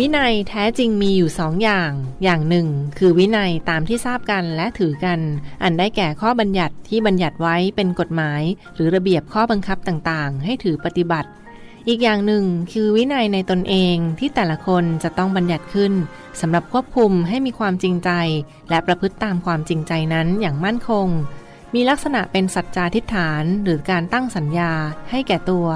วินัยแท้จริงมีอยู่สองอย่าง อย่างหนึ่ง คือวินัยตามที่ทราบกันและถือกัน อันได้แก่ข้อบัญญัติที่บัญญัติไว้เป็นกฎหมาย หรือระเบียบข้อบังคับต่างๆ ให้ถือปฏิบัติ อีกอย่างหนึ่งคือวินัยในตนเองที่แต่ละคนจะต้องบัญญัติขึ้นสำหรับควบคุมให้มีความจริงใจ และประพฤติตามความจริงใจนั้นอย่างมั่นคง มีลักษณะเป็นสัจจาทิฏฐานหรือการตั้งสัญญาให้แก่ตัว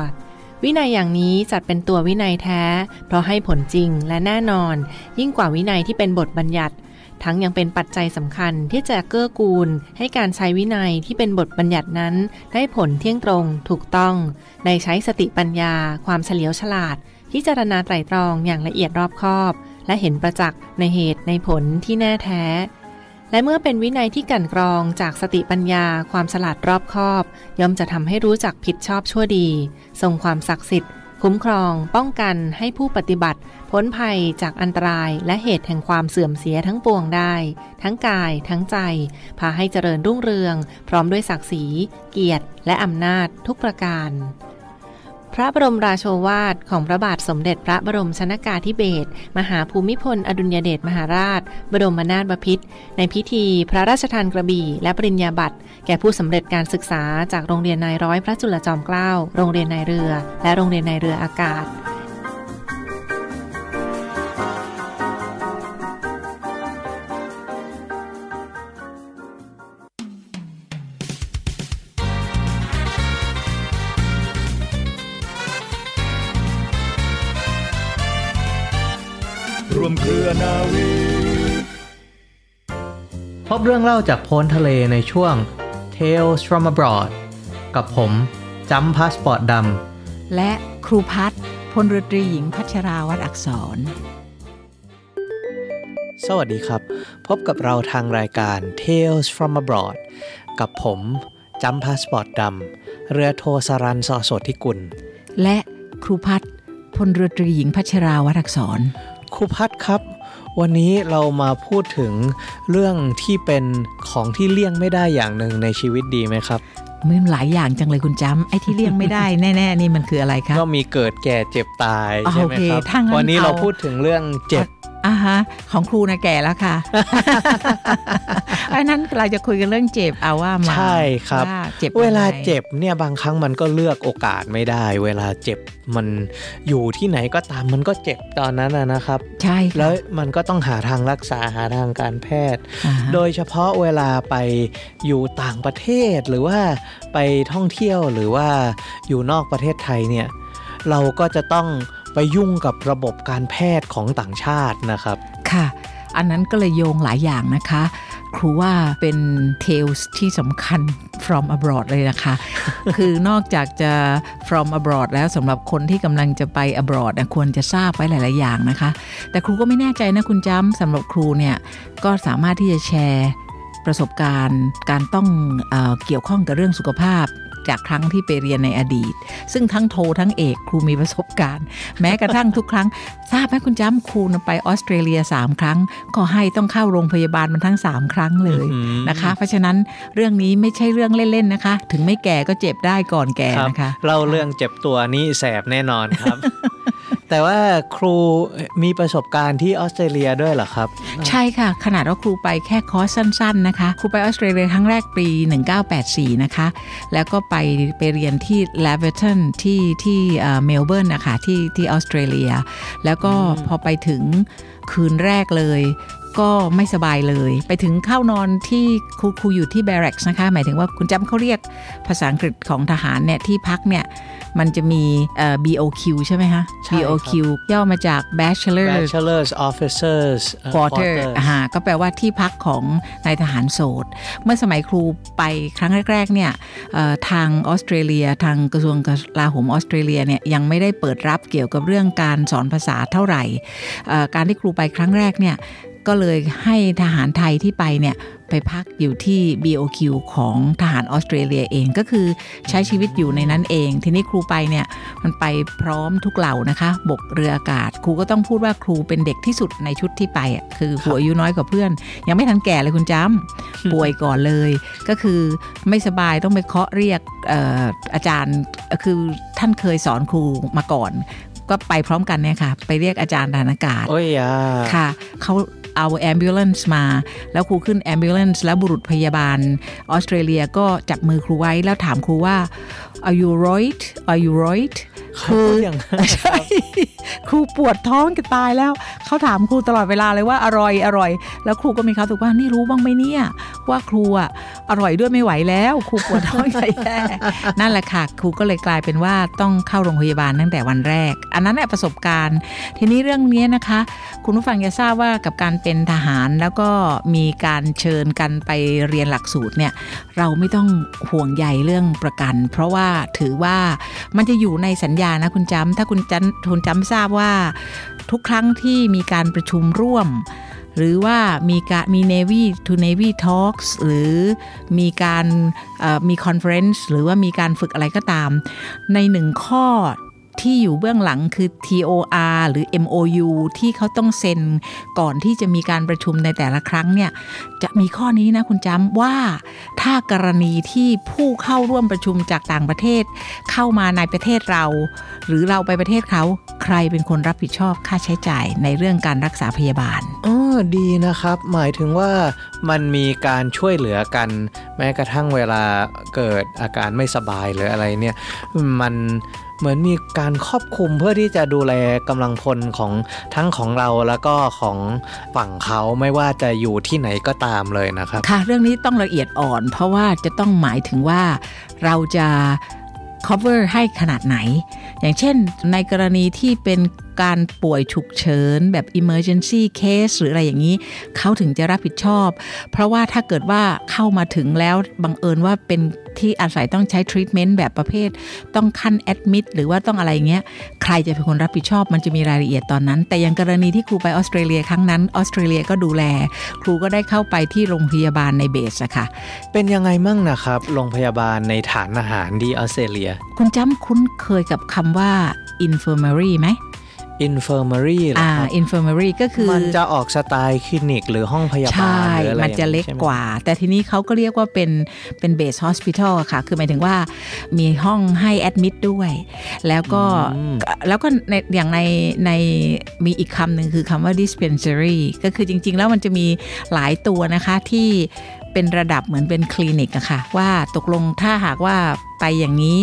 วินัยอย่างนี้จัดเป็นตัววินัยแท้ เพราะให้ผลจริงและแน่นอน ยิ่งกว่าวินัยที่เป็นบทบัญญัติ ทั้งยังเป็นปัจจัยสำคัญที่จะเกื้อกูล ให้การใช้วินัยที่เป็นบทบัญญัตินั้น ได้ผลเที่ยงตรงถูกต้อง ในใช้สติปัญญา ความเฉลียวฉลาดพิจารณาไตรตรองอย่างละเอียดรอบคอบ และเห็นประจักษ์ในเหตุในผลที่แน่แท้ และเมื่อเป็นวินัยที่กั่นกรองจากสติปัญญา ความฉลาดรอบคอบ ย่อมจะทำให้รู้จักผิดชอบชั่วดี ทรงความศักดิ์สิทธิ์ คุ้มครอง ป้องกันให้ผู้ปฏิบัติ พ้นภัยจากอันตรายและเหตุแห่งความเสื่อมเสียทั้งปวงได้ ทั้งกาย ทั้งใจ พาให้เจริญรุ่งเรือง พร้อมด้วยศักดิ์ศรี เกียรติ และอำนาจทุกประการ พระบรมราโชวาทของพระบาทสมเด็จพระบรมชนากาธิเบศรมหาภูมิพล อดุลยเดชมหาราช บรมนาถบพิตรในพิธีพระราชทานกระบี่ และปริญญาบัตรแก่ผู้สำเร็จการศึกษาจากโรงเรียนนายร้อยพระจุลจอมเกล้า โรงเรียนนายเรือ และโรงเรียนนายเรืออากาศ เรื่องเล่าจากโพ้นทะเลในช่วง Tales from abroad กับผมจำพาสปอร์ตดและครูพัฒน์พลเรือตรีหญิงพัชราวัดอักษรำสวัสดีครับ พบกับเราทางรายการ Tales from abroad กับผมจำพาสปอร์ตดำเรือโทสรันสอโสธิกุล และครูพัฒน์พลเรือตรีหญิงพัชราวัดอักษร ครูพัดครับ วันนี้เรามาพูดถึงเรื่องที่เป็นของที่เลี่ยงไม่ได้อย่างหนึ่งในชีวิตดีไหมครับมีหลายอย่างจังเลยคุณจำไอ้ที่เลี่ยงไม่ได้แน่ๆนี่มันคืออะไรคะก็มีเกิดแก่เจ็บตายอ๋อใช่ไหมครับโอเคถ้างั้นวันนี้เราเอาพูดถึงเรื่องเจ็บ อ่าฮะของครูนะแก่แล้วค่ะอันนั้นเราจะคุยกันเรื่องเจ็บเอาว่ามาใช่ครับว่าเจ็บยังไงเวลาเจ็บเนี่ยบางครั้งมันก็เลือกโอกาสไม่ได้ เวลาเจ็บมันอยู่ที่ไหนก็ตามมันก็เจ็บตอนนั้นนะนะครับ ใช่ค่ะแล้วมันก็ต้องหาทางรักษาหาทางการแพทย์อ่าฮะโดยเฉพาะเวลาไปอยู่ต่างประเทศหรือว่าไปท่องเที่ยวหรือว่าอยู่นอกประเทศไทยเนี่ยเราก็จะต้อง ไปยุ่งกับระบบการแพทย์ของต่างชาตินะครับ ค่ะ อันนั้นก็เลยโยงหลายอย่างนะคะ ครูว่าเป็น tales ที่สำคัญ from abroad เลยนะคะ คือนอกจากจะ from abroad แล้วสำหรับคนที่กำลังจะไป abroad นะควรจะทราบไว้หลาย ๆ อย่างนะคะ แต่ครูก็ไม่แน่ใจนะคุณจ้ำสำหรับครูเนี่ย ก็สามารถที่จะแชร์ประสบการณ์การต้องเออเกี่ยวข้องกับเรื่องสุขภาพ จากครั้งที่ไปเรียนในอดีต ซึ่งทั้งโททั้งเอกครูมีประสบการณ์ แม้กระทั่งทุกครั้ง ทราบไหมคุณจ้ำครูน่ะไปออสเตรเลีย 3 ครั้ง ก็ให้ต้องเข้าโรงพยาบาลมันทั้ง 3 ครั้งเลยอืมนะคะ เพราะฉะนั้นเรื่องนี้ไม่ใช่เรื่องเล่นๆนะคะ ถึงไม่แก่ก็เจ็บได้ก่อนแก่ครับนะคะเล่าเรื่องเจ็บตัวนี่แสบแน่นอนครับ แต่ว่าครูมีประสบการณ์ที่ออสเตรเลียด้วยเหรอครับ ใช่ค่ะ ขนาดว่าครูไปแค่คอร์สสั้น ๆ นะคะ ครูไปออสเตรเลียครั้งแรกปี 1984 นะคะ แล้วก็ไปไปเรียนที่ l a v e r t o n ที่ที่เมลเบิร์นนะคะที่ที่ออสเตรเลีย แล้วก็พอไปถึงคืนแรกเลยก็ไม่สบายเลย ไปถึงเข้านอนที่ครูครูอยู่ที่ barracks นะคะ หมายถึงว่าคุณจำเขาเรียกภาษาอังกฤษของทหารเนี่ยที่พักเนี่ย มันจะมีเอ่อ BOQ ใช่ไหมคะใช่ครับ BOQ ย่อมาจาก Bachelor Bachelor's Officers เอ่อ quarter quarters อ่าก็แปลว่าที่พักของนายทหารโสด เมื่อสมัยครูไปครั้งแรก ๆ เนี่ยเอ่อทางออสเตรเลีย ทางกระทรวงกลาโหมออสเตรเลียเนี่ยยังไม่ได้เปิดรับเกี่ยวกับเรื่องการสอนภาษาเท่าไหร่เอ่อการที่ครูไปครั้งแรกเนี่ยก็เลยให้ทหารไทยที่ไปเนี่ย ไปพักอยู่ที่ BOQ ของทหารออสเตรเลียเองก็คือใช้ชีวิตอยู่ในนั้นเอง ทีนี้ครูไปเนี่ยมันไปพร้อมทุกเหล่านะคะ บกเรืออากาศ ครูก็ต้องพูดว่าครูเป็นเด็กที่สุดในชุดที่ไปอะคือครูอายุน้อยกว่าเพื่อน ยังไม่ทันแก่เลยคุณจำป่วยก่อนเลย ก็คือไม่สบายต้องไปเคาะเรียกเอ่ออาจารย์คือท่านเคยสอนครูมาก่อน ก็ไปพร้อมกันเนี่ยค่ะ ไปเรียกอาจารย์ทหารอากาศโอ้ยอะค่ะเขา เอา ambulance มา แล้วครูขึ้น ambulance แล้วบุรุษพยาบาลออสเตรเลียก็จับมือครูไว้แล้วถามครูว่า are you right are you right เขาพูดอย่างนั้นใช่ครูปวดท้องจะตายแล้ว เขาถามครูตลอดเวลาเลยว่าอร่อยอร่อย แล้วครูก็มีเขาถูกว่านี่รู้บ้างไหมเนี่ย ว่าครูอะอร่อยด้วยไม่ไหวแล้ว ครูปวดท้องใจแย่นั่นแหละค่ะ ครูก็เลยกลายเป็นว่าต้องเข้าโรงพยาบาลตั้งแต่วันแรก อันนั้นแหละประสบการณ์ ทีนี้เรื่องนี้นะคะ คุณผู้ฟังจะทราบว่ากับการเป็นทหารแล้วก็มีการเชิญกันไปเรียนหลักสูตรเนี่ยเราไม่ต้องห่วงใยเรื่องประกัน เพราะว่าถือว่ามันจะอยู่ในสัญญานะคุณจำถ้าคุณจันคุณจำทราบว่าทุกครั้งที่มีการประชุมร่วม หรือว่ามีการมี Navy to Navy Talks หรือมีการมี Conference หรือว่ามีการฝึกอะไรก็ตาม ในหนึ่งข้อ ที่อยู่เบื้องหลังคือ TOR หรือ MOU ที่เขาต้องเซ็นก่อนที่จะมีการประชุมในแต่ละครั้งเนี่ยจะมีข้อนี้นะคุณจำว่าถ้ากรณีที่ผู้เข้าร่วมประชุมจากต่างประเทศ เข้ามาในประเทศเรา หรือเราไปประเทศเขาใครเป็นคนรับผิดชอบค่าใช้จ่ายในเรื่องการรักษาพยาบาลอ๋อดีนะครับ หมายถึงว่ามันมีการช่วยเหลือกัน แม้กระทั่งเวลาเกิดอาการไม่สบายหรืออะไรเนี่ยมันเหมือนมีการครอบคลุมเพื่อที่จะดูแลกำลังพลของทั้งของเราแล้วก็ของฝั่งเขาไม่ว่าจะอยู่ที่ไหนก็ตามเลยนะครับ ค่ะ เรื่องนี้ต้องละเอียดอ่อน เพราะว่าจะต้องหมายถึงว่าเราจะ cover ให้ขนาดไหน อย่างเช่นในกรณีที่เป็น การป่วยฉุกเฉินแบบ emergency case หรืออะไรอย่างนี้ เขาถึงจะรับผิดชอบ เพราะว่าถ้าเกิดว่าเข้ามาถึงแล้วบังเอิญว่าเป็นที่อาศัยต้องใช้ treatment แบบประเภท ต้องขั้น admit หรือว่าต้องอะไรเงี้ย ใครจะเป็นคนรับผิดชอบ มันจะมีรายละเอียดตอนนั้น แต่อย่างกรณีที่ครูไปออสเตรเลียครั้งนั้นออสเตรเลียก็ดูแล ครูก็ได้เข้าไปที่โรงพยาบาลในเบสอะค่ะ เป็นยังไงมั่งนะครับ โรงพยาบาลในฐานอาหารที่ออสเตรเลีย คุณจำคุ้นเคยกับคำว่า infirmary ไหม infirmary เหรออ่าครับ infirmary ก็คือ มันจะออกสไตล์คลินิก หรือห้องพยาบาใช่ลหรืออะไรมันจะเล็กใช่ไหกว่า แต่ทีนี้เขาก็เรียกว่าเป็นเป็น base hospital อะค่ะ คือหมายถึงว่ามีห้องให้ admit ด้วย แล้วก็อืมแล้วก็ในอย่างในในมีอีกคำหนึ่งคือคำว่า dispensary ก็คือจริง ๆ แล้วมันจะมีหลายตัวนะคะที่ เป็นระดับเหมือนเป็นคลินิกอะค่ะ ว่าตกลงถ้าหากว่าไปอย่างนี้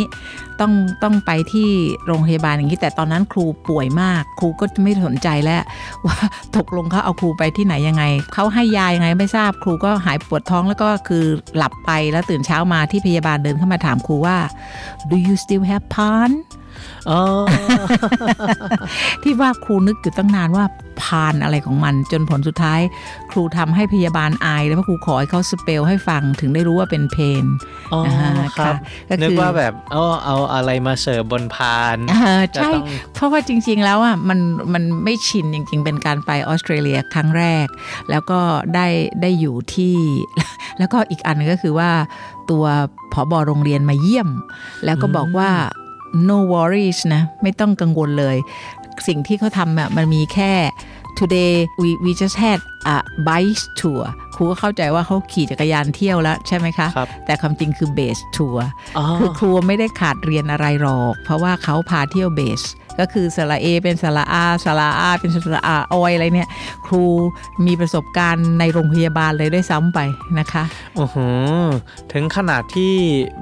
ต้องต้องไปที่โรงพยาบาลอย่างนี้ แต่ตอนนั้นครูป่วยมาก ครูก็ไม่สนใจแล้วว่าตกลงเขาเอาครูไปที่ไหนยังไงเขาให้ยายังไงไม่ทราบครูก็หายปวดท้องแล้วก็คือหลับไปแล้วตื่นเช้ามาที่พยาบาลเดินเข้ามาถามครูว่า do you still have pain ที่ว่าครูนึกอยู่ตั้งนานว่าพานอะไรของมัน จนผลสุดท้าย ครูทำให้พยาบาลอายแล้วพระครูขอให้เขาสเปลให้ฟังถึงได้รู้ว่าเป็นเพนอ๋อครับก็นึกคือว่าแบบเอาเอาอะไรมาเสิร์ฟบนพานเออจะใช่ต้องเพราะว่าจริง ๆ แล้วอะมันมันไม่ชินจริง ๆ เป็นการไปออสเตรเลียครั้งแรก แล้วก็ได้ได้อยู่ที่ แล้วก็อีกอันนึงก็คือว่าตัวผอบอโรงเรียนมาเยี่ยม แล้วก็บอกว่า no worries นะไม่ต้องกังวลเลย สิ่งที่เขาทำอะมันมีแค่ today we we just had a bike tour ครูก็เข้าใจว่าเขาขี่จักรยานเที่ยวแล้วใช่ไหมคะครับแต่ความจริงคือ base tour อ๋อคือครูไม่ได้ขาดเรียนอะไรหรอก เพราะว่าเขาพาเที่ยวเบส ก็คือสระเอเป็นสระอาสระอาเป็นสระอาออยอะไรเนี่ย ครูมีประสบการณ์ในโรงพยาบาลเลยด้วยซ้ำไปนะคะโอ้โหถึงขนาดที่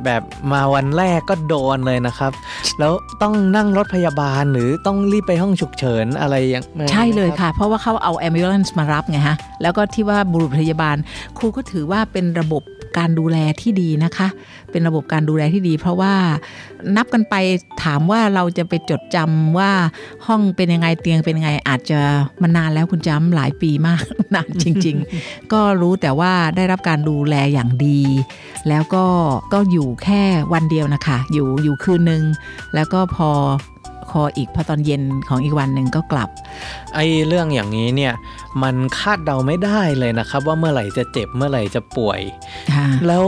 แบบมาวันแรกก็โดนเลยนะครับ แล้วต้องนั่งรถพยาบาลหรือต้องรีบไปห้องฉุกเฉินอะไรอย่างไหมใช่เลยรับค่ะ เพราะว่าเขาเอา ambulance มารับไงฮะแล้วก็ที่ว่าบุรุษพยาบาล ครูก็ถือว่าเป็นระบบ การดูแลที่ดีนะคะ เป็นระบบการดูแลที่ดี เพราะว่านับกันไปถามว่าเราจะไปจดจำว่าห้องเป็นยังไงเตียงเป็นยังไงอาจจะมันานแล้วคุณจำหลายปีมากนานจริง ๆ ก็รู้แต่ว่าได้รับการดูแลอย่างดี แล้วก็ก็อยู่แค่วันเดียวนะคะ อยู่อยู่คืนนึง แล้วก็พอ คออีกพอตอนเย็นของอีกวันหนึ่งก็กลับ ไอ้เรื่องอย่างนี้เนี่ยมันคาดเดาไม่ได้เลยนะครับ ว่าเมื่อไหร่จะเจ็บเมื่อไหร่จะป่วยค่ะแล้ว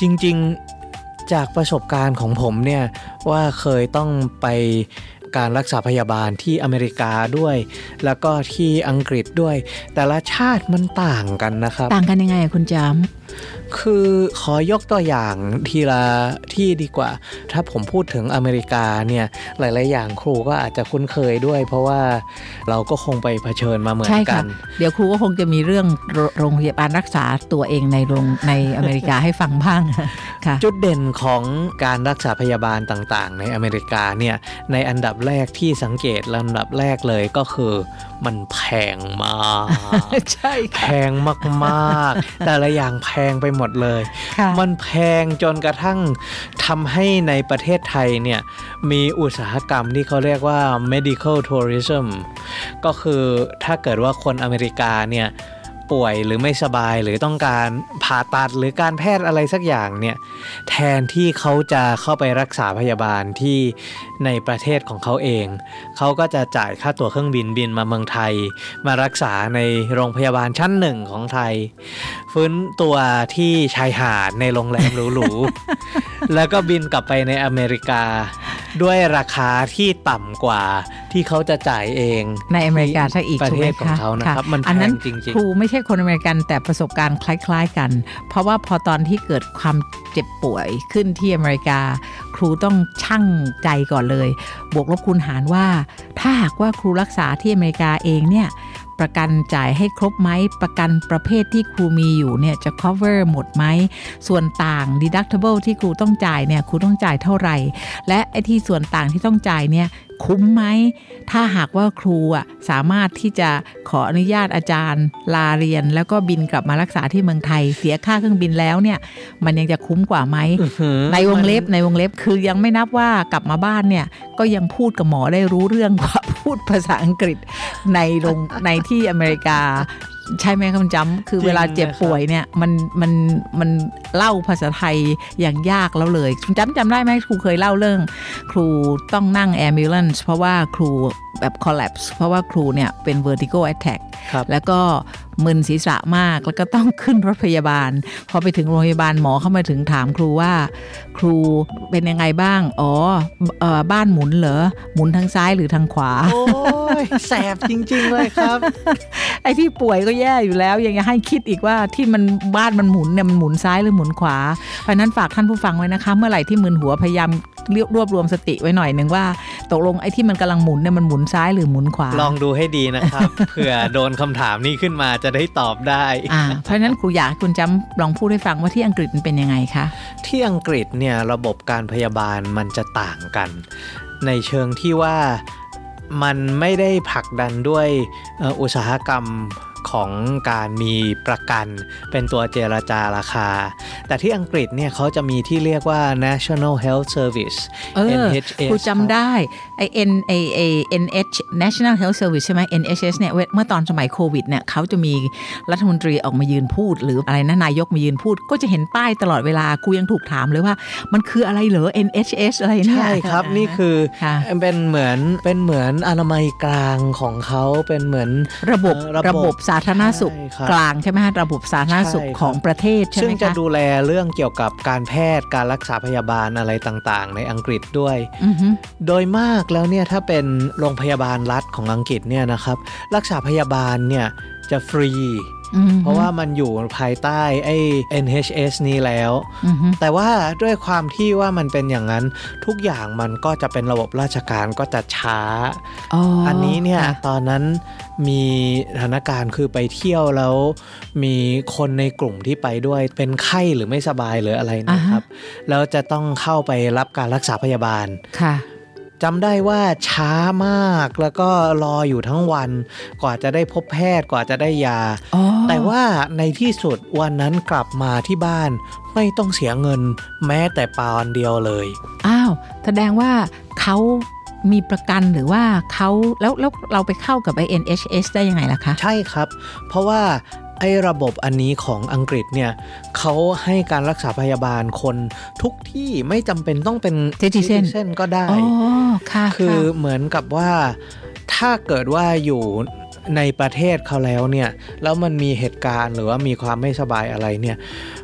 จริง ๆจากประสบการณ์ของผมเนี่ยว่าเคยต้องไป การรักษาพยาบาลที่อเมริกาด้วย แล้วก็ที่อังกฤษด้วย แต่ละชาติมันต่างกันนะครับ ต่างกันยังไงอะคุณจคือขอยกตัวอย่างทีละที่ดีกว่า ถ้าผมพูดถึงอเมริกาเนี่ยหลาย ๆ อย่างครูก็อาจจะคุ้นเคยด้วย เพราะว่าเราก็คงไปเผชิญมาเหมืำอนใช่กัค่ะนเดี๋ยวครูก็คงจะมีเรื่องโรโรงพยาบาลรักษาตัวเองในโรงในอเมริกาให้ฟังบ้างค่ะจุดเด่นของการรักษาพยาบาลต่าง ๆ ในอเมริกาเนี่ยในอันดับแรกที่สังเกตลำดับแรกเลยก็คือ มันแพงมากใช่แพงมากๆ แต่ละอย่างแพงไปหมดเลยค่ะมันแพงจนกระทั่งทำให้ในประเทศไทยเนี่ยมีอุตสาหกรรมที่เขาเรียกว่า medical tourism ก็คือถ้าเกิดว่าคนอเมริกาเนี่ย ป่วยหรือไม่สบายหรือต้องการผ่าตัดหรือการแพทย์อะไรสักอย่างเนี่ยแทนที่เขาจะเข้าไปรักษาพยาบาลที่ในประเทศของเขาเอง เขาก็จะจ่ายค่าตั๋วเครื่องบินบินมาเมืองไทย มารักษาในโรงพยาบาลชั้นหนึ่งของไทย ฟื้นตัวที่ชายหาดในโรงแรมหรูๆแล้วก็บินกลับไปในอเมริกาด้วยราคาที่ต่ำกว่าที่เขาจะจ่ายเองในอเมริกาซะอีกประถูกเทไหมศของคะเขานะครับมันแพอันนั้นงจริงครูไม่ใช่ช่คนอเมริกันแต่ประสบการณ์คล้ายๆกัน เพราะว่าพอตอนที่เกิดความเจ็บป่วยขึ้นที่อเมริกา ครูต้องชั่งใจก่อนเลย บวกลบคูณหารว่า ถ้าหากว่าครูรักษาที่อเมริกาเองเนี่ยประกันจ่ายให้ครบไหม ประกันประเภทที่ครูมีอยู่เนี่ยจะ cover หมดไหม ส่วนต่าง deductible ที่ครูต้องจ่ายเนี่ยครูต้องจ่ายเท่าไหร่ และไอ้ที่ส่วนต่างที่ต้องจ่ายเนี่ยคุ้มไหม ถ้าหากว่าครูอะสามารถที่จะขออนุญาตอาจารย์ ลาเรียน แล้วก็บินกลับมารักษาที่เมืองไทย เสียค่าเครื่องบินแล้วเนี่ย มันยังจะคุ้มกว่าไหมๆอื้อหือในวงเล็บในวงเล็บคือยังไม่นับว่ากลับมาบ้านเนี่ย ก็ยังพูดกับหมอได้รู้เรื่องกว่าพูดภาษาอังกฤษในโรงในที่อเมริกา ใช่ไหมครับคุณจำคือเวลาเจ็บป่วยเนี่ยมันมันมันเล่าภาษาไทยอย่างยากแล้วเลยคุณจำจำได้ไหมครูเคยเล่าเรื่อง ครูต้องนั่ง ambulance เพราะว่าครูแบบ collapse เพราะว่าครูเนี่ยเป็น vertigo attack ครับแล้วก็มึนศีรษะมากแล้วก็ต้องขึ้นรถพยาบาล พอไปถึงโรงพยาบาลหมอเข้ามาถึงถามครูว่า ครูเป็นยังไงบ้าง อ๋อเออบ้านหมุนเหรอหมุนทางซ้ายหรือทางขวา โอ้ยแสบจริง ๆ เลยครับ ไอ้ที่ป่วยก็แย่อยู่แล้ว ยังจะให้คิดอีกว่าที่มันบ้านมันหมุนเนี่ยมันหมุนซ้ายหรือหมุนขวา เพราะฉะนั้นฝากท่านผู้ฟังไว้นะคะ เมื่อไหร่ที่มึนหัวพยายามเรียบรวบรวมสติไว้หน่อยหนึ่งว่า ตกลงไอ้ที่มันกำลังหมุนเนี่ยมันหมุนซ้ายหรือหมุนขวา ลองดูให้ดีนะครับเผื่อโดนคำถามนี้ขึ้นมาจะได้ตอบได้อ่าเพราะฉะนั้นครูอยากให้คุณจำลองพูดให้ฟังว่าที่อังกฤษมันเป็นยังไงคะที่อังกฤษเนี่ยระบบการพยาบาลมันจะต่างกัน ในเชิงที่ว่ามันไม่ได้ผลักดันด้วยเอ่ออุตสาหกรรม ของการมีประกัน เป็นตัวเจรจาราคา แต่ที่อังกฤษเนี่ยเขาจะมีที่เรียกว่า National Health Service เออ NHS ครูจำได้ไอ N ไอไอ NH National Health Service ใช่ไหม NHS เนี่ยเวเมื่อตอนสมัยโควิดเนี่ยเขาจะมีรัฐมนตรีออกมายืนพูด หรืออะไรนะนายกมายืนพูด ก็จะเห็นป้ายตลอดเวลาครูยังถูกถามเลยว่ามันคืออะไรเหรอ NHS อะไรเนี่ยใช่ครับนี่คือค่ะเป็นเหมือนเป็นเหมือนอนามัยกลางของเขาเป็นเหมือนระบบเอ่อระบบระบบสาธารณสุขใช่ครับกลางใช่ไหมฮะระบบสาธารณสุขใช่ครับของประเทศใช่ซึ่ไหงมจะคะดูแลเรื่องเกี่ยวกับการแพทย์การรักษาพยาบาลอะไรต่างๆ ในอังกฤษด้วยอือฮึโดยมากแล้วเนี่ยถ้าเป็นโรงพยาบาลรัฐของอังกฤษเนี่ยนะครับรักษาพยาบาลเนี่ยจะฟรีอือฮึ เพราะว่ามันอยู่ภายใต้ไอ้ NHS นี้แล้วอือฮึแต่ว่าด้วยความที่ว่ามันเป็นอย่างนั้นทุกอย่างมันก็จะเป็นระบบราชการก็จะช้าอ๋ออัอันนี้เนี่ยค่ะตอนนั้นมีสถานการณ์คือไปเที่ยวแล้ว มีคนในกลุ่มที่ไปด้วยเป็นไข้หรือไม่สบายหรืออะไรนะครับ แล้วจะต้องเข้าไปรับการรักษาพยาบาลค่ะ จำได้ว่าช้ามากแล้วก็รออยู่ทั้งวัน กว่าจะได้พบแพทย์กว่าจะได้ยาอ๋อแต่ว่าในที่สุดวันนั้นกลับมาที่บ้านไม่ต้องเสียเงินแม้แต่ปอนเดียวเลย อ้าว แสดงว่าเขามีประกันหรือว่าเขาแล้วแล้วเราไปเข้ากับไอ NHS ได้ยังไงล่ะคะ ใช่ครับ เพราะว่า อ้ระบบอันนี้ของอังกฤษเนี่ยเขาให้การรักษาพยาบาลคนทุกที่ไม่จำเป็นต้องเป็น Citizen citizen ก็ได้อ๋อค่ะคือค่ะเหมือนกับว่าถ้าเกิดว่าอยู่ ในประเทศเขาแล้วเนี่ยแล้วมันมีเหตุการณ์หรือว่ามีความไม่สบายอะไรเนี่ย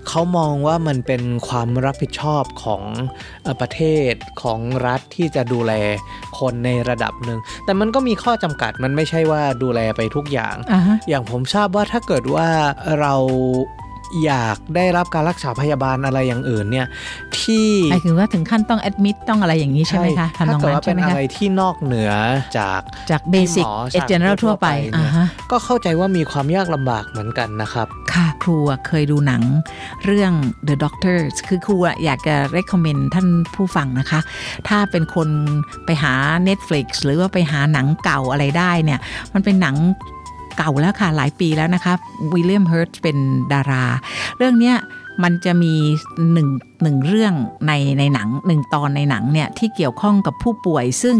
เขามองว่ามันเป็นความรับผิดชอบของเอ่อประเทศของรัฐที่จะดูแลคนในระดับหนึ่งแต่มันก็มีข้อจำกัดมันไม่ใช่ว่าดูแลไปทุกอย่างอ่าฮะอย่างผมทราบว่าถ้าเกิดว่าเรา อยากได้รับการรักษาพยาบาลอะไรอย่างอื่นเนี่ยที่หมายถึงว่าถึงขั้นต้องแอดมิดต้องอะไรอย่างนี้ใช่ไหมคะทำนถ้าองเกิดนั้นว่าใช่เป็นไหมอะคะไรที่นอกเหนือจากจากเบสิกหมอเอเจเนอรัลทั่วไปทั่วไปเนี่ยอ่าฮะก็เข้าใจว่ามีความยากลำบากเหมือนกันนะครับ ค่ะครูอะเคยดูหนังเรื่อง The Doctors คือครูอะอยากจะ recommend ท่านผู้ฟังนะคะ ถ้าเป็นคนไปหา Netflix หรือว่าไปหาหนังเก่าอะไรได้เนี่ย มันเป็นหนัง เก่าแล้วค่ะ หลายปีแล้วนะคะวิลเลียมเฮิร์ตเป็นดารา เรื่องเนี้ยมันจะมีหนึ่งหนึ่งเรื่องในในหนังหนึ่งตอนในหนังเนี่ยที่เกี่ยวข้องกับผู้ป่วย ซึ่ง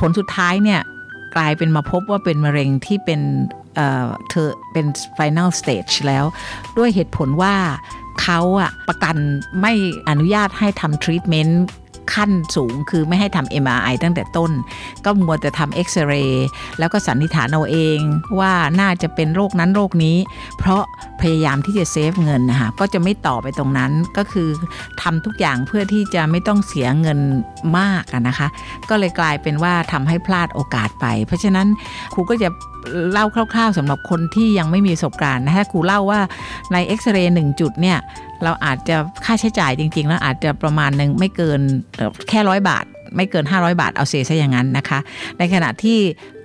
ผลสุดท้ายเนี่ยกลายเป็นมาพบว่าเป็นมะเร็งที่เป็นเอ่อเธอเป็น final stage แล้ว ด้วยเหตุผลว่าเขาอะประกันไม่อนุญาตให้ทำ treatment ขั้นสูง คือไม่ให้ทำ MRI ตั้งแต่ต้น ก็มัวแต่ทำเอ็กซเรย์แล้วก็สันนิษฐานเอาเองว่าน่าจะเป็นโรคนั้นโรคนี้ เพราะพยายามที่จะเซฟเงินนะคะก็จะไม่ต่อไปตรงนั้นก็คือทำทุกอย่างเพื่อที่จะไม่ต้องเสียเงินมากนะคะ ก็เลยกลายเป็นว่าทำให้พลาดโอกาสไป เพราะฉะนั้นครูก็จะเล่าคร่าว ๆสำหรับคนที่ยังไม่มีประสบการณ์นะถ้าครูเล่าว่าในเอ็กซเรย์หนึ่งจุดเนี่ย เราอาจจะค่าใช้จ่ายจริง ๆ แล้วอาจจะประมาณหนึ่งไม่เกินเอ่อแค่ร้อยบาท ไม่เกิน 500 บาทเอาเซซะอย่างนั้นนะคะ ในขณะที่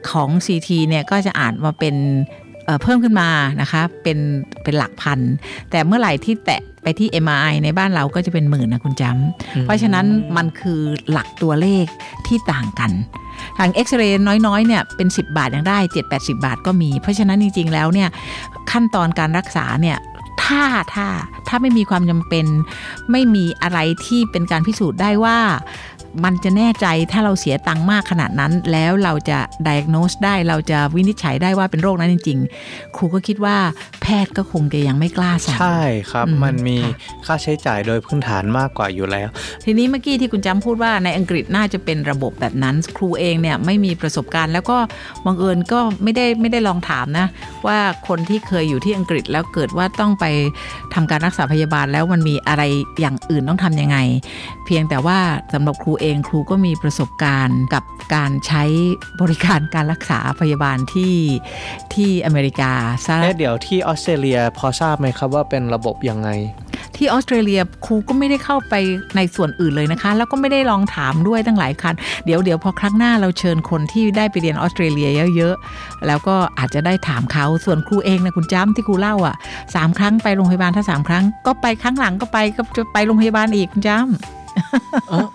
ของ CT เนี่ยก็จะอาจมาเป็นเอ่อเพิ่มขึ้นมานะคะเป็นเป็นหลักพัน แต่เมื่อไหร่ที่แตะไปที่ MRI ในบ้านเราก็จะเป็นหมื่นนะคุณจำเพราะฉะนั้นมันคือหลักตัวเลขที่ต่างกัน ทางเอ็กซเรย์น้อยๆเนี่ยเป็น 10 บาทยังได้ 7-80 บาทก็มี เพราะฉะนั้นจริง ๆ แล้วเนี่ยขั้นตอนการรักษาเนี่ย ถ้าถ้าถ้าไม่มีความจำเป็น ไม่มีอะไรที่เป็นการพิสูจน์ได้ว่า มันจะแน่ใจถ้าเราเสียตังค์มากขนาดนั้น แล้วเราจะ diagnose ได้เราจะวินิจฉัยได้ว่าเป็นโรคนั้นจริง ๆ ครูก็คิดว่าแพทย์ก็คงจะยังไม่กล้าสั่งใช่ครับอืมมันมีค่ะค่าใช้จ่ายโดยพื้นฐานมากกว่าอยู่แล้ว ทีนี้เมื่อกี้ที่คุณจำพูดว่าในอังกฤษน่าจะเป็นระบบแบบนั้น ครูเองเนี่ยไม่มีประสบการณ์ แล้วก็บังเอิญก็ไม่ได้ไม่ได้ลองถามนะ ว่าคนที่เคยอยู่ที่อังกฤษแล้วเกิดว่าต้องไปทำการรักษาพยาบาลแล้วมันมีอะไรอย่างอื่นต้องทำยังไง เพียงแต่ว่าสำหรับครูเองครูก็มีประสบการณ์กับการใช้บริการการรักษาพยาบาลที่ที่อเมริกาซะเอ๊ะเดี๋ยวที่อออสเตรเลียพอทราบไหมครับว่าเป็นระบบยังไง ที่ออสเตรเลียครูก็ไม่ได้เข้าไปในส่วนอื่นเลยนะคะ แล้วก็ไม่ได้ลองถามด้วยตั้งหลายคันเดี๋ยวเดี๋ยวพอครั้งหน้าเราเชิญคนที่ได้ไปเรียนออสเตรเลียเยอะๆแล้วก็อาจจะได้ถามเขาส่วนครูเองนะคุณจ้ำที่ครูเล่าอะสามครั้งไปโรงพยาบาลถ้าสามครั้งก็ไปครั้งหลังก็ไปก็จะไปโรงพยาบาลอีกคุณจ้ำ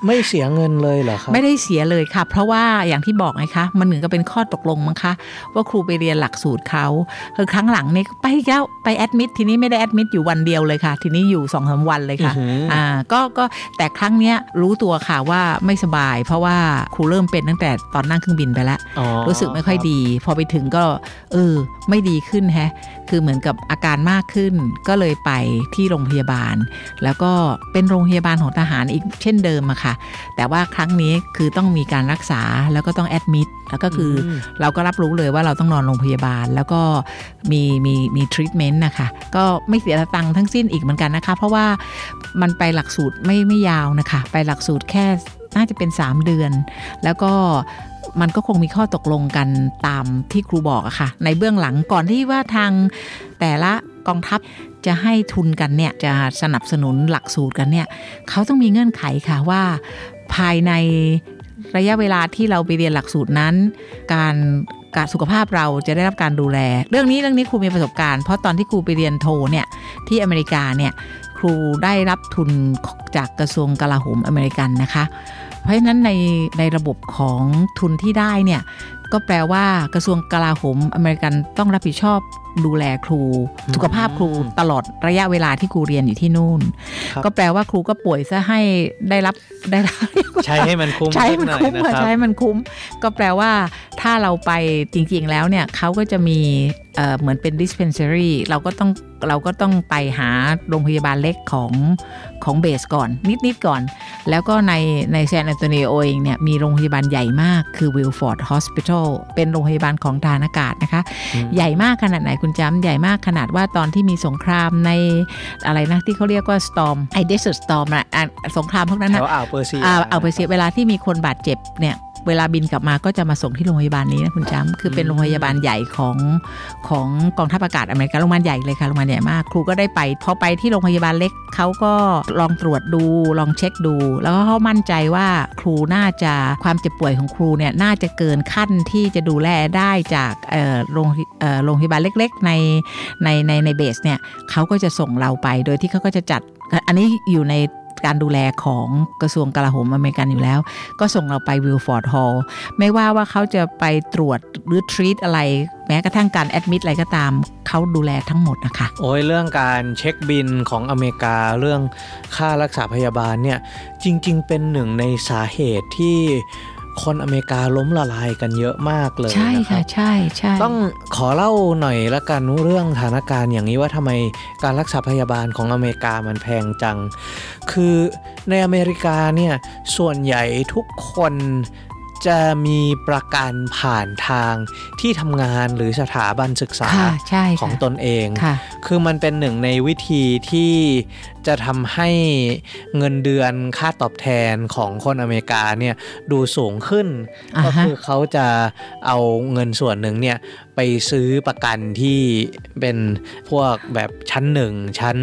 ไม่เสียเงินเลยเหรอครับไม่ได้เสียเลยค่ะ เพราะว่าอย่างที่บอกไงคะ มันเหมือนกับเป็นข้อตกลงมั้งคะ ว่าครูไปเรียนหลักสูตรเขาคือครั้งหลังนี่ไปแล้วไปแอดมิดทีนี้ไม่ได้แอดมิดอยู่วันเดียวเลยค่ะ ทีนี้อยู่สองสามวันเลยค่ะอื้อหืออ่อ่าก็ก็แต่ครั้งเนี้ยรู้ตัวค่ะว่าไม่สบาย เพราะว่าครูเริ่มเป็นตั้งแต่ตอนนั่งเครื่องบินไปแล้วอ๋อรู้สึกไม่ค่อยดี พอไปถึงก็เออไม่ดีขึ้นแฮะ คือเหมือนกับอาการมากขึ้น ก็เลยไปที่โรงพยาบาล แล้วก็เป็นโรงพยาบาลของทหารอีกเช่นเดิมอะค่ะ แต่ว่าครั้งนี้คือต้องมีการรักษาแล้วก็ต้องแอดมิดแล้วก็คืออมเราก็รับรู้เลยว่าเราต้องนอนโรงพยาบาล แล้วก็มีมีมีทรีทเมนต์นะคะก็ไม่เสียตังค์ทั้งสิ้นอีกเหมือนกันนะคะ เพราะว่ามันไปหลักสูตรไม่ไม่ยาวนะคะ ไปหลักสูตรแค่น่าจะเป็น 3 เดือน แล้วก็มันก็คงมีข้อตกลงกันตามที่ครูบอกอะค่ะ ในเบื้องหลังก่อนที่ว่าทางแต่ละ กองทัพจะให้ทุนกันเนี่ยจะสนับสนุนหลักสูตรกันเนี่ยเขาต้องมีเงื่อนไขค่ะว่า ภายในระยะเวลาที่เราไปเรียนหลักสูตรนั้น การการสุขภาพเราจะได้รับการดูแล เรื่องนี้เรื่องนี้ครูมีประสบการณ์เพราะตอนที่ครูไปเรียนโทเนี่ยที่อเมริกาเนี่ยครูได้รับทุนจากกระทรวงกลาโหมอเมริกันนะคะ เพราะฉะนั้นในในระบบของทุนที่ได้เนี่ยก็แปลว่ากระทรวงกลาโหมอเมริกันต้องรับผิดชอบ ดูแลครู สุขภาพครูตลอดระยะเวลาที่ครูเรียนอยู่ที่นู่นครับก็แปลว่าครูก็ป่วยซะให้ได้รับได้รับใช้ให้มันคุ้มใช้มันหอยคุ้มนะค่ะรับใช้มันคุ้ม ก็แปลว่าถ้าเราไปจริงๆแล้วเนี่ยเขาก็จะมีเอ่อเหมือนเป็น dispensary เราก็ต้อง เราก็ต้องไปหาโรงพยาบาลเล็กของของเบสก่อน นิด ๆ ก่อน แล้วก็ในในแซน a อนโตนิโอเองเนี่ยมีโรงพยาบาลใหญ่มากคือ Wilford Hospital เป็นโรงพยาบาลของทหารอากาศนะคะอืมใหญ่มากขนาดไหนคุณจำใหญ่มากขนาดว่าตอนที่มีสงครามในอะไรนะ ที่เขาเรียกว่า storm ไอ desert storm อะอะสงครามพวกนั้นแถนะวอ่าวเปอร์เซียอ่าเอาไปเสียเวลาที่มีคนบาดเจ็บเนี่ย เวลาบินกลับมาก็จะมาส่งที่โรงพยาบาลนี้นะคุณจ้ำคือเป็นโรงพยาบาลใหญ่ของของกองทัพอากาศอเมริกาโรงพยาบาลใหญ่เลยค่ะโรงพยาบาลใหญ่มากครูก็ได้ไปพอไปที่โรงพยาบาลเล็กเขาก็ลองตรวจดูลองเช็คดู แล้วก็เขามั่นใจว่าครูน่าจะความเจ็บป่วยของครูเนี่ยน่าจะเกินขั้นที่จะดูแลได้จากเอ่อโรงเอ่อโรงพยาบาลเล็ก ๆ ในในในในเบสเนี่ยเขาก็จะส่งเราไปโดยที่เขาก็จะจัดอันนี้อยู่ใน การดูแลของกระทรวงกลาโหมอเมริกันอยู่แล้ว ก็ส่งเราไป Wilford Hall ไม่ว่าว่าเขาจะไปตรวจหรือ treat อะไรแม้กระทั่งการ admit อะไรก็ตามเขาดูแลทั้งหมดนะคะ โอ้ยเรื่องการเช็คบิลของอเมริกาเรื่องค่ารักษาพยาบาลเนี่ยจริง ๆ เป็นหนึ่งในสาเหตุที่ คนอเมริกาล้มละลายกันเยอะมากเลยใช่นะครัค่ะบใช่ใช่ต้องขอเล่าหน่อยละกันเรื่องสถานการณ์อย่างนี้ว่าทำไมการรักษาพยาบาลของอเมริกามันแพงจัง คือในอเมริกาเนี่ยส่วนใหญ่ทุกคนจะมีประกันผ่านทางที่ทำงานหรือสถาบันศึกษาค่ะใช่ของค่ะตนเองค่ะคือมันเป็นหนึ่งในวิธีที่จะทำให้เงินเดือนค่าตอบแทนของคนอเมริกาเนี่ยดูสูงขึ้นอ่าฮะก็คือเขาจะเอาเงินส่วนหนึ่งเนี่ยไปซื้อประกันที่เป็นพวกแบบชั้นหนึ่งชั้น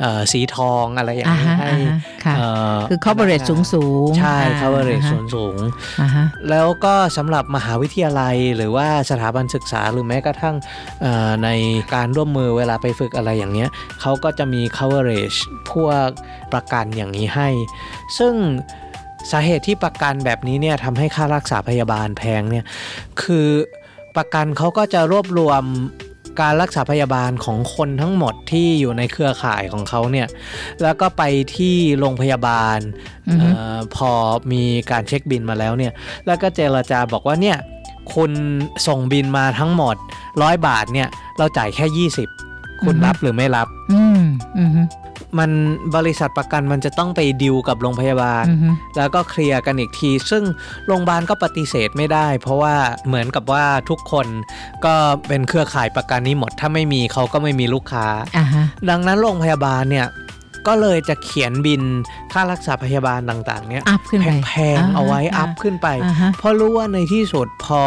เอ่อสีทองอะไรอย่างอ่านี้ฮะให้อ่าฮะค่ะเอ่อคือ coverage สูงสูงใช่อ่า coverage อ่าฮะสูงสูงอ่าฮะแล้วก็สำหรับมหาวิทยาลัยหรือว่าสถาบันศึกษาหรือแม้กระทั่งเอ่อในการร่วมมือเวลาไปฝึกอะไรอย่างเนี้ยเขาก็จะมี coverage พวกประกันอย่างนี้ให้ ซึ่งสาเหตุที่ประกันแบบนี้เนี่ยทำให้ค่ารักษาพยาบาลแพงเนี่ยคือประกันเขาก็จะรวบรวมการรักษาพยาบาลของคนทั้งหมดที่อยู่ในเครือข่ายของเขาเนี่ย แล้วก็ไปที่โรงพยาบาลอือฮึเออพอมีการเช็คบินมาแล้วเนี่ย แล้วก็เจรจาบอกว่าเนี่ยคุณส่งบินมาทั้งหมดร้อยบาทเนี่ย เราจ่ายแค่ 20 คุณอือฮึรับหรือไม่รับ อืมอืมฮึมันบริษัทประกันมันจะต้องไปดิวกับโรงพยาบาลอืมฮึแล้วก็เคลียร์กันอีกที ซึ่งโรงพยาบาลก็ปฏิเสธไม่ได้ เพราะว่าเหมือนกับว่าทุกคนก็เป็นเครือข่ายประกันนี้หมด ถ้าไม่มีเขาก็ไม่มีลูกค้าอ่าฮะดังนั้นโรงพยาบาลเนี่ยก็เลยจะเขียนบินค่ารักษาพยาบาลต่าง ๆ เนี่ยอัพขึ้นไปแพงๆเอาไว้าอัพขึ้นไปอ่าฮะเพราะรู้ว่าในที่สุดพอ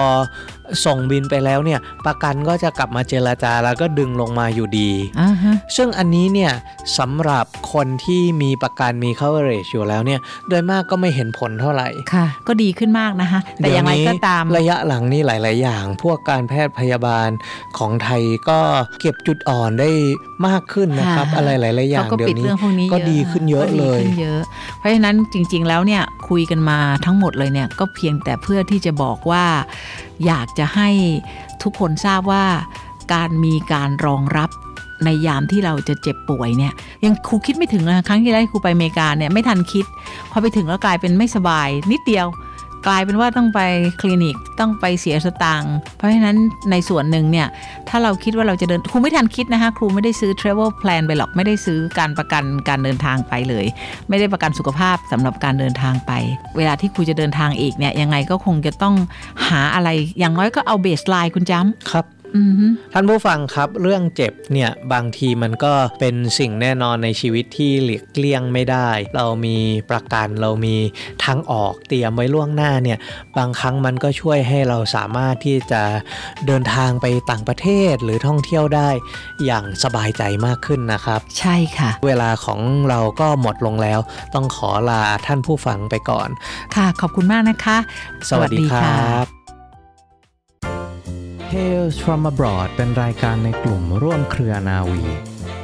ส่งบินไปแล้วเนี่ยประกันก็จะกลับมาเจรจาแล้วก็ดึงลงมาอยู่ดีอ่าฮะซึ่งอันนี้เนี่ยสำหรับคนที่มีประกันมี coverage อยู่แล้วเนี่ยโดยมากก็ไม่เห็นผลเท่าไหร่ค่ะ ก็ดีขึ้นมากนะคะแต่อย่างไรก็ตามเดี๋ยวนี้ระยะหลังนี่หลาย ๆ อย่าง พวกการแพทย์พยาบาลของไทยก็เก็บจุดอ่อนได้มากขึ้นนะครับค่ะอะไรหลาย ๆ อย่าเขางก็เดี๋ยปิดวนี้เรื่องพวกนี้ก็ดีขึ้นเยอะก็ดีเลยขึ้นเยอะเพราะฉะนั้นจริง ๆ แล้วเนี่ยคุยกันมาทั้งหมดเลยเนี่ยก็เพียงแต่เพื่อที่จะบอกว่า อยากจะให้ทุกคนทราบว่าการมีการรองรับในยามที่เราจะเจ็บป่วยเนี่ยยังครูคิดไม่ถึงนะครั้งที่แล้ครูไปอเมริกาเนี่ยไม่ทันคิด พอไปถึงแล้วกลายเป็นไม่สบายนิดเดียว กลายเป็นว่าต้องไปคลินิกต้องไปเสียสตางค์เพราะฉะนั้นในส่วนหนึ่งเนี่ย ถ้าเราคิดว่าเราจะเดิน ครูไม่ทันคิดนะคะ ครูไม่ได้ซื้อ travel plan ไปหรอก ไม่ได้ซื้อการประกันการเดินทางไปเลย ไม่ได้ประกันสุขภาพสำหรับการเดินทางไป เวลาที่ครูจะเดินทางอีกเนี่ยยังไงก็คงจะต้องหาอะไรอย่างน้อยก็เอาเบสไลน์คุณจ้ครับ ท่านผู้ฟังครับเรื่องเจ็บเนี่ยบางทีมันก็เป็นสิ่งแน่นอนในชีวิตที่หลีกเลี่ยงไม่ได้ เรามีประกันเรามีทางออกเตรียมไว้ล่วงหน้าเนี่ยบางครั้งมันก็ช่วยให้เราสามารถที่จะเดินทางไปต่างประเทศหรือท่องเที่ยวได้อย่างสบายใจมากขึ้นนะครับ ใช่ค่ะ เวลาของเราก็หมดลงแล้ว ต้องขอลาท่านผู้ฟังไปก่อน ค่ะขอบคุณมากนะคะ สวัสดีครับ Tales from abroad เป็นรายการในกลุ่มร่วมเครือนาวี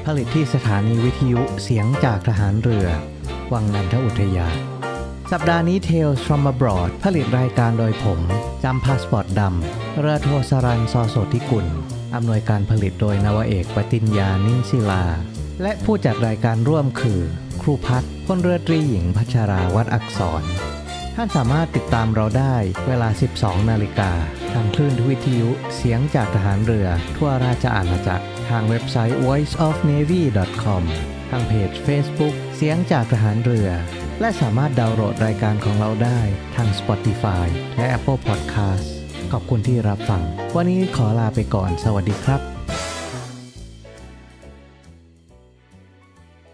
ผลิตที่สถานีวิทยุเสียงจากทหารเรือ วังนันทอุทยา สัปดาห์นี้ Tales from abroad ผลิตรายการโดยผมจำพาสปอร์ตดำเรือโทสรันซอโสธิกุลอำนวยการผลิตโดยนวเอกปติญญานิ่งศิลา และผู้จัดรายการร่วมคือ ครูพัฒน์พลเรือตรีหญิงพัชราวัดอักษร ท่านสามารถติดตามเราได้เวลา 12 นาฬิกา ทางคลื่นวิทยุเสียงจากทหารเรือ ทั่วราชอาณาจักร ทางเว็บไซต์ voiceofnavy.com ทางเพจ Facebook เสียงจากทหารเรือ และสามารถดาวน์โหลดรายการของเราได้ทาง Spotify และ Apple Podcast ขอบคุณที่รับฟัง วันนี้ขอลาไปก่อน สวัสดีครับ